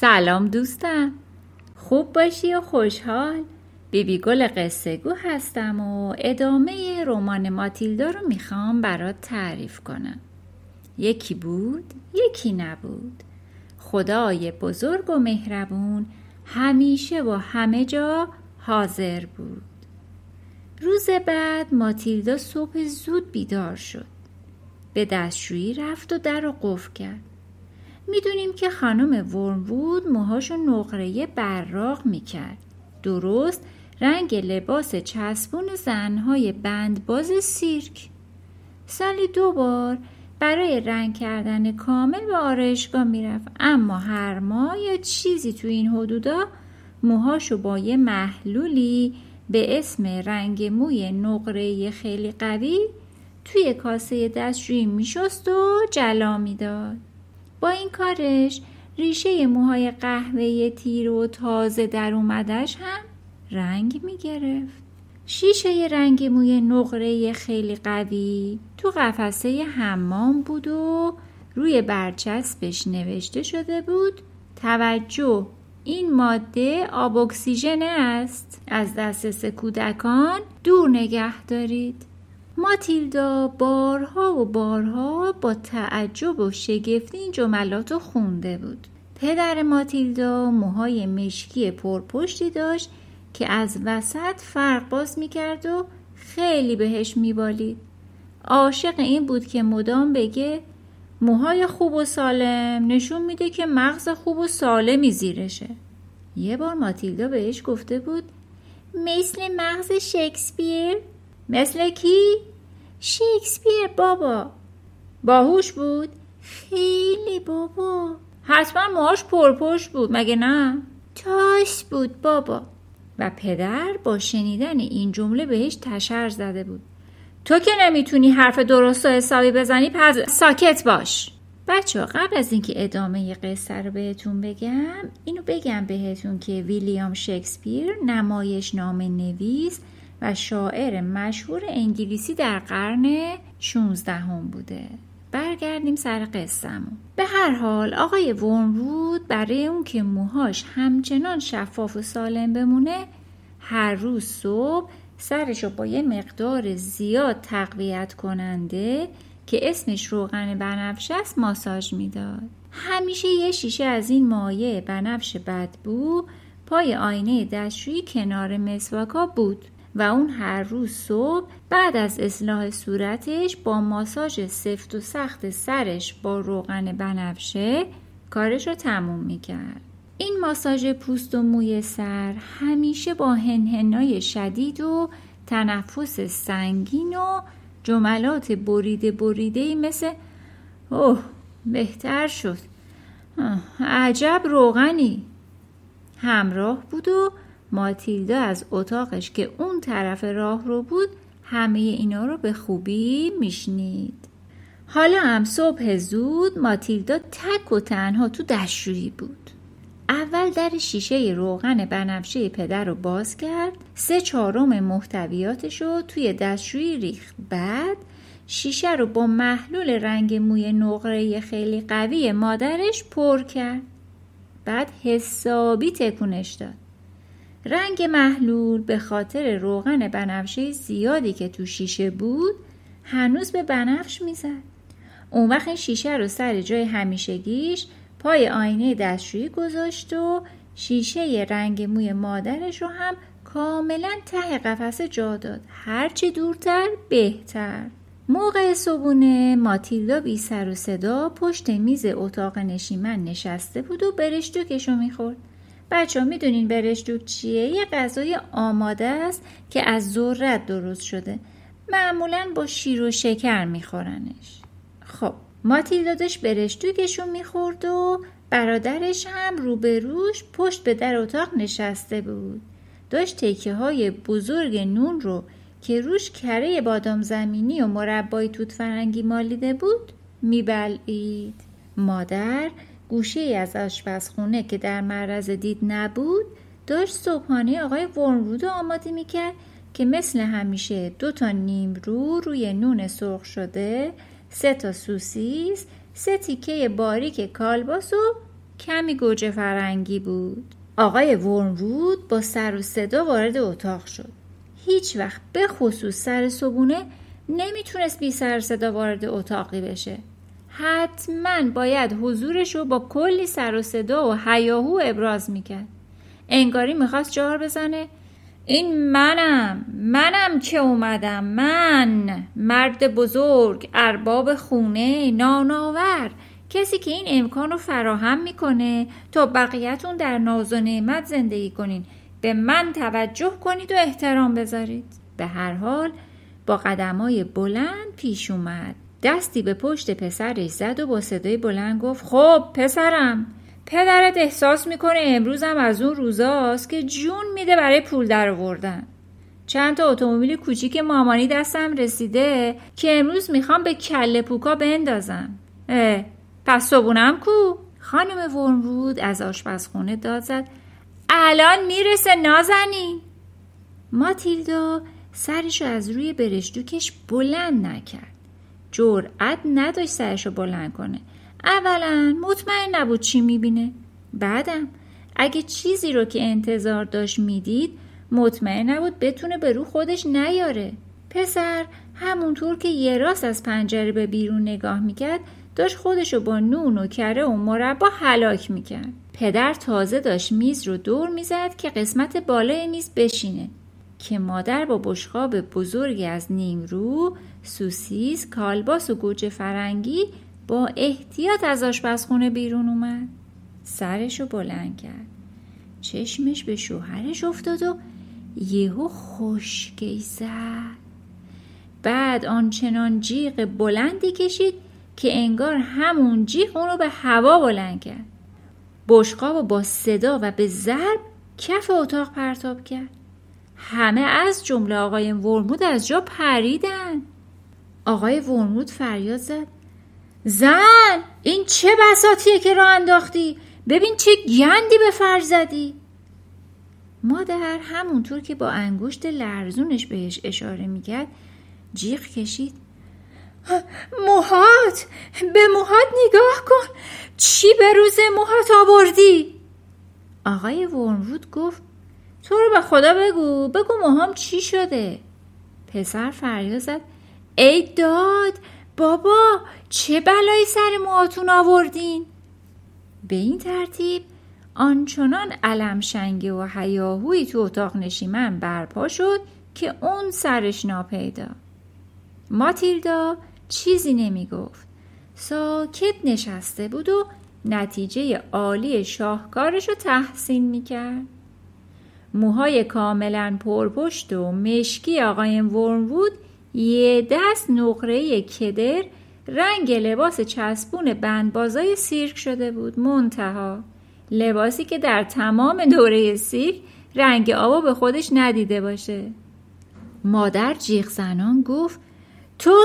سلام دوستم. خوب باشی و خوشحال. بیبی گل قصه گو هستم و ادامه رمان ماتیلدا رو می‌خوام برات تعریف کنم. یکی بود یکی نبود. خدای بزرگ و مهربون همیشه و همه جا حاضر بود. روز بعد ماتیلدا صبح زود بیدار شد. به دستشویی رفت و در رو قفل کرد. می‌دونیم که خانم ورموود موهاشو نقره براق می‌کرد. درست رنگ لباس چسبون زنهای بندباز سیرک. سالی دو بار برای رنگ کردن کامل به آرایشگاه می‌رفت. اما هر ماه یا چیزی تو این حدودا موهاشو با یه محلولی به اسم رنگ موی نقره خیلی قوی توی کاسه دستشویی میشست و جلا می‌داد. با این کارش ریشه موهای قهوه تیر و تازه در اومدش هم رنگ می گرفت. شیشه رنگ موی نقره خیلی قوی تو قفسه حمام بود و روی برچسبش نوشته شده بود توجه این ماده آب اکسیژن است از دسترس کودکان دور نگه دارید ماتیلدا بارها و بارها با تعجب و شگفتی این جملات رو خونده بود. پدر ماتیلدا موهای مشکی پرپشتی داشت که از وسط فرق باز می‌کرد و خیلی بهش میبالید. عاشق این بود که مدام بگه موهای خوب و سالم نشون میده که مغز خوب و سالمی زیرشه. یه بار ماتیلدا بهش گفته بود مثل مغز شکسپیر. مثل کی؟ شکسپیر بابا. باهوش بود؟ خیلی بابا. حتما موهاش پرپشت بود مگه نه؟ تاش بود بابا. و پدر با شنیدن این جمله بهش تشر زده بود. تو که نمی‌تونی حرف درست و حسابی بزنی پس ساکت باش. بچه قبل از اینکه ادامه قصه رو بهتون بگم اینو بگم بهتون که ویلیام شکسپیر نمایش نام نویس و شاعر مشهور انگلیسی در قرن 16 هم بوده. برگردیم سر قصهمون. به هر حال آقای ورمرود برای اون که موهاش همچنان شفاف و سالم بمونه هر روز صبح سرش رو با یه مقدار زیاد تقویت کننده که اسمش روغن بنفش است ماساژ می‌داد. همیشه یه شیشه از این مایع بنفش بدبو پای آینه دستشویی کنار مسواکا بود. و اون هر روز صبح بعد از اصلاح صورتش با ماساژ سفت و سخت سرش با روغن بنفشه کارش رو تموم می‌کرد. این ماساژ پوست و موی سر همیشه با هنهنای شدید و تنفس سنگین و جملات بریده بریده مثل اوه بهتر شد عجب روغنی همراه بود و ماتیلدا از اتاقش که اون طرف راه رو بود همه اینا رو به خوبی میشنید. حالا هم صبح زود ماتیلدا تک و تنها تو دستشویی بود. اول در شیشه روغن بنفشه پدر رو باز کرد سه چهارم محتویاتش رو توی دستشویی ریخت. بعد شیشه رو با محلول رنگ موی نقره خیلی قوی مادرش پر کرد. بعد حسابی تکونش داد. رنگ محلول به خاطر روغن بنفشه زیادی که تو شیشه بود هنوز به بنفش می‌زد. اون وقت شیشه رو سر جای همیشگیش پای آینه دستشویی گذاشت و شیشه رنگ موی مادرش رو هم کاملا ته قفسه جا داد. هرچی دورتر بهتر. موقع صبونه ماتیلدا بی سر و صدا پشت میز اتاق نشیمن نشسته بود و برشتوکشو می‌خورد. بچه می‌دونین برشتوک چیه؟ یه غذای آماده است که از ذرت درست شده. معمولا با شیر و شکر میخورنش. خب ماتیلدا داشت برشتوکشون می‌خورد و برادرش هم روبروش پشت به در اتاق نشسته بود. داشت تکه های بزرگ نون رو که روش کره بادام زمینی و مربای توت فرنگی مالیده بود میبلعید. مادر گوشه ای از آشپزخونه که در معرض دید نبود داشت صبحانه آقای ورمرود آماده می‌کرد که مثل همیشه دو تا نیم رو روی نون سرخ شده سه تا سوسیس سه تیکه باریک کالباس و کمی گوجه فرنگی بود. آقای ورمرود با سر و صدا وارد اتاق شد. هیچ وقت به خصوص سر صبونه نمی‌تونست بی سر صدا وارد اتاقی بشه. حتما باید حضورش رو با کلی سر و صدا و هیاهو ابراز می‌کرد. انگاری می‌خواست جار بزنه. این منم منم که اومدم من مرد بزرگ ارباب خونه ناناور کسی که این امکان رو فراهم می‌کنه تا بقیهتون در ناز و نعمت زندگی کنین. به من توجه کنید و احترام بذارید. به هر حال با قدمای بلند پیش اومد. دستی به پشت پسرش زد و با صدای بلند گفت خب پسرم پدرت احساس می‌کنه امروزم از اون روزاست که جون میده برای پول در آوردن چند تا اتومبیل کوچیک مامانی دستم رسیده که امروز می‌خوام به کله پوکا بندازم. اه پس صبونم کو؟ خانم ورمرود از آشپزخونه داد زد. الان می‌رسه نازنین. ماتیلدا سرشو از روی برشدوکش بلند نکرد. جرأت نداشت سرشو بلند کنه. اولا مطمئن نبود چی می‌بینه. بعدم اگه چیزی رو که انتظار داشت می‌دید مطمئن نبود بتونه به رو خودش نیاره. پسر همونطور که یه راست از پنجره به بیرون نگاه می‌کرد داشت خودشو با نون و کره و مربا هلاک می‌کرد. پدر تازه داشت میز رو دور می‌زد که قسمت بالای میز بشینه که مادر با بشقاب بزرگی از نیمرو، سوسیس، کالباس و گوجه فرنگی با احتیاط از آشپزخونه بیرون اومد. سرشو بلند کرد. چشمش به شوهرش افتاد و یهو خشکی زد بعد آنچنان جیغ بلندی کشید که انگار همون جیغ اونو به هوا بلند کرد. بشقاب با صدا و به ضرب کف اتاق پرتاب کرد. همه از جمله آقای ورمود از جا پریدن. آقای ورمود فریاد زد. زن این چه بساتیه که راه انداختی؟ ببین چه گندی به فرش زدی. مادر همونطور که با انگشت لرزونش بهش اشاره می‌کرد جیغ کشید. موهات به موهات نگاه کن. چی به روز موهات آوردی؟ آقای ورمرود گفت تو رو به خدا بگو بگو موهام چی شده؟ پسر فریاد زد. ای داد بابا چه بلایی سر موهاتون آوردین؟ به این ترتیب آنچنان علم شنگه و هیاهوی تو اتاق نشیمن برپا شد که اون سرش ناپیدا. ماتیلدا چیزی نمی گفت ساکت نشسته بود و نتیجه عالی شاهکارش رو تحسین می کرد موهای کاملا پرپشت و مشکی آقای ورموود یه دست نقره کدر رنگ لباس چسبون بندبازای سیرک شده بود منتها لباسی که در تمام دوره سیرک رنگ آبا به خودش ندیده باشه مادر جیغ زنان گفت تو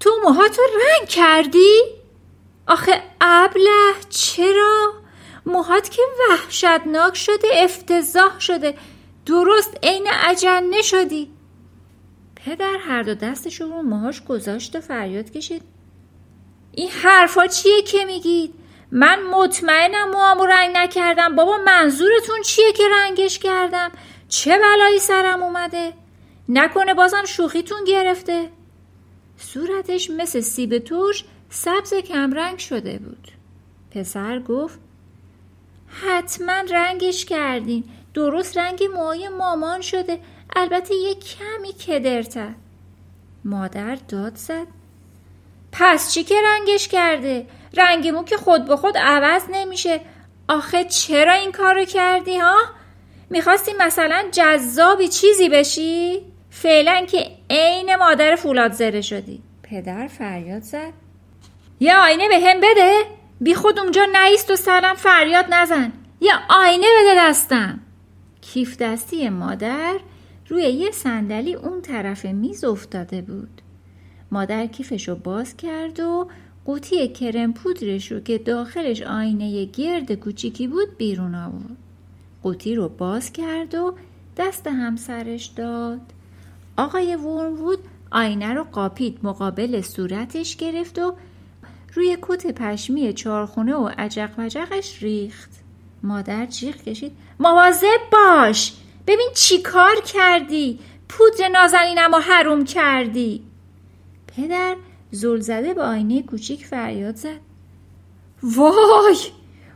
تو موهاتو رنگ کردی؟ آخه ابله چرا؟ موهات که وحشتناک شده افتضاح شده درست عین اجنه شدی پدر هر دو دستش رو موهاش گذاشت و فریاد کشید. این حرفا چیه که میگید؟ من مطمئنم موامو رنگ نکردم. بابا منظورتون چیه که رنگش کردم؟ چه بلایی سرم اومده؟ نکنه بازم شوخیتون گرفته؟ صورتش مثل سیب ترش سبز کمرنگ شده بود. پسر گفت حتما رنگش کردین. درست رنگ موهای مامان شده. البته یه کمی کدرتر مادر داد زد. پس چی که رنگش کرده؟ رنگ مو که خود به خود عوض نمیشه. آخه چرا این کارو کردی ها؟ می‌خواستی مثلا جذابی چیزی بشی؟ فعلا که عین مادر فولاد زره شدی. پدر فریاد زد. یه آینه به هم بده. بی خود اونجا نیست و سرم فریاد نزن. یه آینه بده دستم. کیف دستی مادر روی یه صندلی اون طرف میز افتاده بود. مادر کیفش رو باز کرد و قوطی کرم پودرش رو که داخلش آینه گرد کوچیکی بود بیرون آورد. قوطی رو باز کرد و دست همسرش داد. آقای ورموود آینه رو قاپید مقابل صورتش گرفت و روی کت پشمی چارخونه و عجق وجقش ریخت. مادر جیغ کشید. مواظب باش! ببین چی کار کردی؟ پودر نازنینم و حروم کردی. پدر زل زده به آینه کوچیک فریاد زد. وای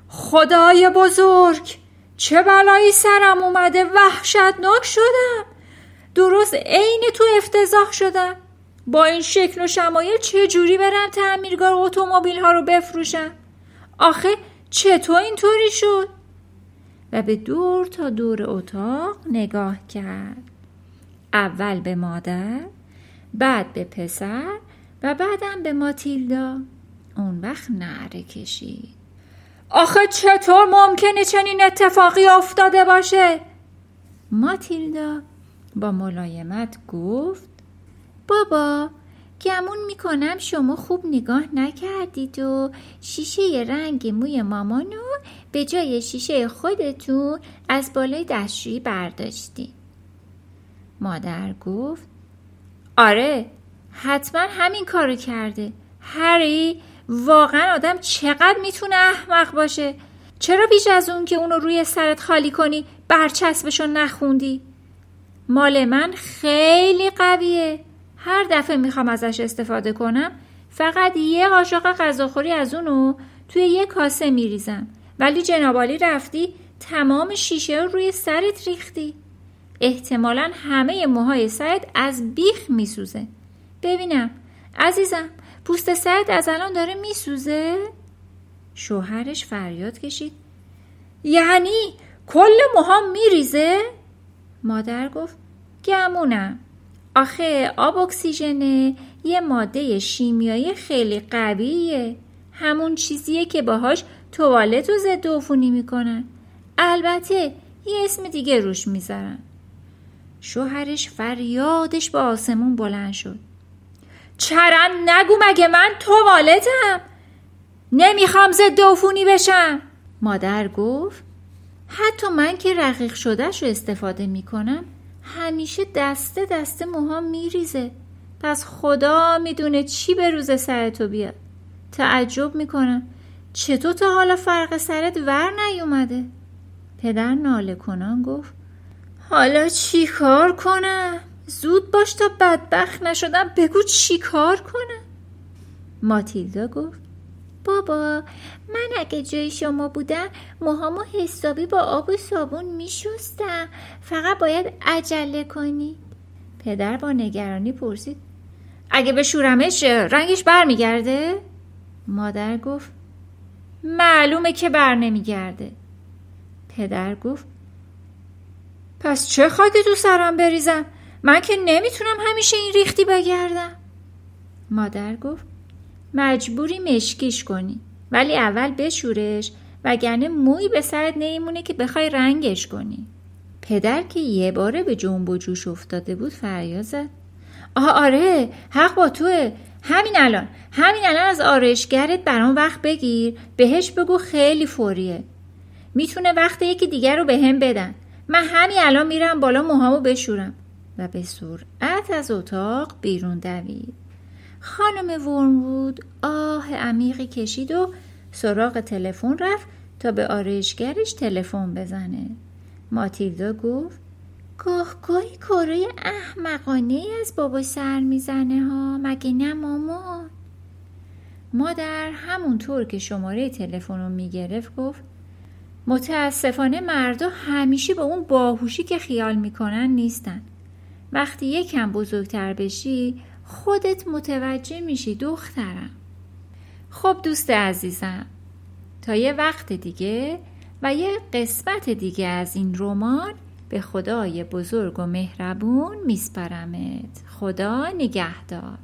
خدای بزرگ چه بلایی سرم اومده وحشتناک شدم. درست عین تو افتضاح شدم. با این شکل و شمایل چه جوری برم تعمیرگاه اتومبیل ها رو بفروشم؟ آخه چطور اینطوری شد؟ و به دور تا دور اتاق نگاه کرد. اول به مادر بعد به پسر و بعدم به ماتیلدا. اون وقت نعره کشید. آخه چطور ممکنه چنین اتفاقی افتاده باشه؟ ماتیلدا با ملایمت گفت بابا گمون می‌کنم. شما خوب نگاه نکردید و شیشه رنگ موی مامانو به جای شیشه خودتون از بالای دستشویی برداشتی مادر گفت آره حتما همین کارو کرده. هری واقعا آدم چقدر می‌تونه احمق باشه. چرا پیش از اون که اونو روی سرت خالی کنی برچسبشو نخوندی؟ مال من خیلی قویه. هر دفعه می‌خوام ازش استفاده کنم فقط یه قاشق غذاخوری از اونو توی یه کاسه میریزم. ولی جنابالی رفتی تمام شیشه رو روی سرت ریختی. احتمالا همه موهای سرت از بیخ میسوزه. ببینم. عزیزم پوست سرت از الان داره میسوزه؟ شوهرش فریاد کشید. یعنی کل موهام میریزه؟ مادر گفت گمونم. آخه آب اکسیژنه یه ماده شیمیایی خیلی قویه. همون چیزیه که باهاش توالت و ضد عفونی می‌کنن. البته یه اسم دیگه روش می‌ذارن. شوهرش فریادش به آسمون بلند شد. چرا نگو مگه من توالتم؟ نمی‌خوام ضد عفونی بشم. مادر گفت حتی من که رقیق شدهش رو استفاده می‌کنم همیشه دسته دسته موهام میریزه. پس خدا می‌دونه چی به روز سرتو بیاد. تعجب می‌کنم. چطور تا حالا فرق سرت ور نیومده؟ پدر ناله کنان گفت حالا چی کار کنم؟ زود باش تا بدبخت نشدم بگو چی کار کنم؟ ماتیلدا گفت بابا من اگه جای شما بودم موهامو حسابی با آب و صابون میشستم. فقط باید عجله کنی. پدر با نگرانی پرسید. اگه به شورمش رنگش برمیگرده؟ مادر گفت معلومه که بر نمیگرده. پدر گفت پس چه خاکی تو سرم بریزم؟ من که نمی‌تونم همیشه این ریختی بگردم. مادر گفت مجبوری مشکیش کنی. ولی اول بشورش وگرنه موی به سرت نیمونه که بخوای رنگش کنی. پدر که یه باره به جنب و جوش افتاده بود فریاد زد. آه آره حق با توه. همین الان همین الان از آرایشگرت برام وقت بگیر. بهش بگو خیلی فوریه. می‌تونه وقت یکی دیگر رو به هم بدن. من همین الان میرم بالا موهامو بشورم. و به سرعت از اتاق بیرون دوید. خانم ورموود آه عمیقی کشید و سراغ تلفن رفت تا به آرایشگرش تلفن بزنه. ماتیلدا گفت گاهگاهی کارای احمقانه از بابا سر می‌زنه ها مگه نه مامان مادر همونطور که شماره تلفن رو می‌گرفت گفت متاسفانه مردا همیشه به اون باهوشی که خیال می‌کنن نیستن. وقتی یکم بزرگتر بشی خودت متوجه میشی دخترم. خب دوست عزیزم تا یه وقت دیگه و یه قسمت دیگه از این رمان به خدای بزرگ و مهربون میسپرمت. خدا نگهدار.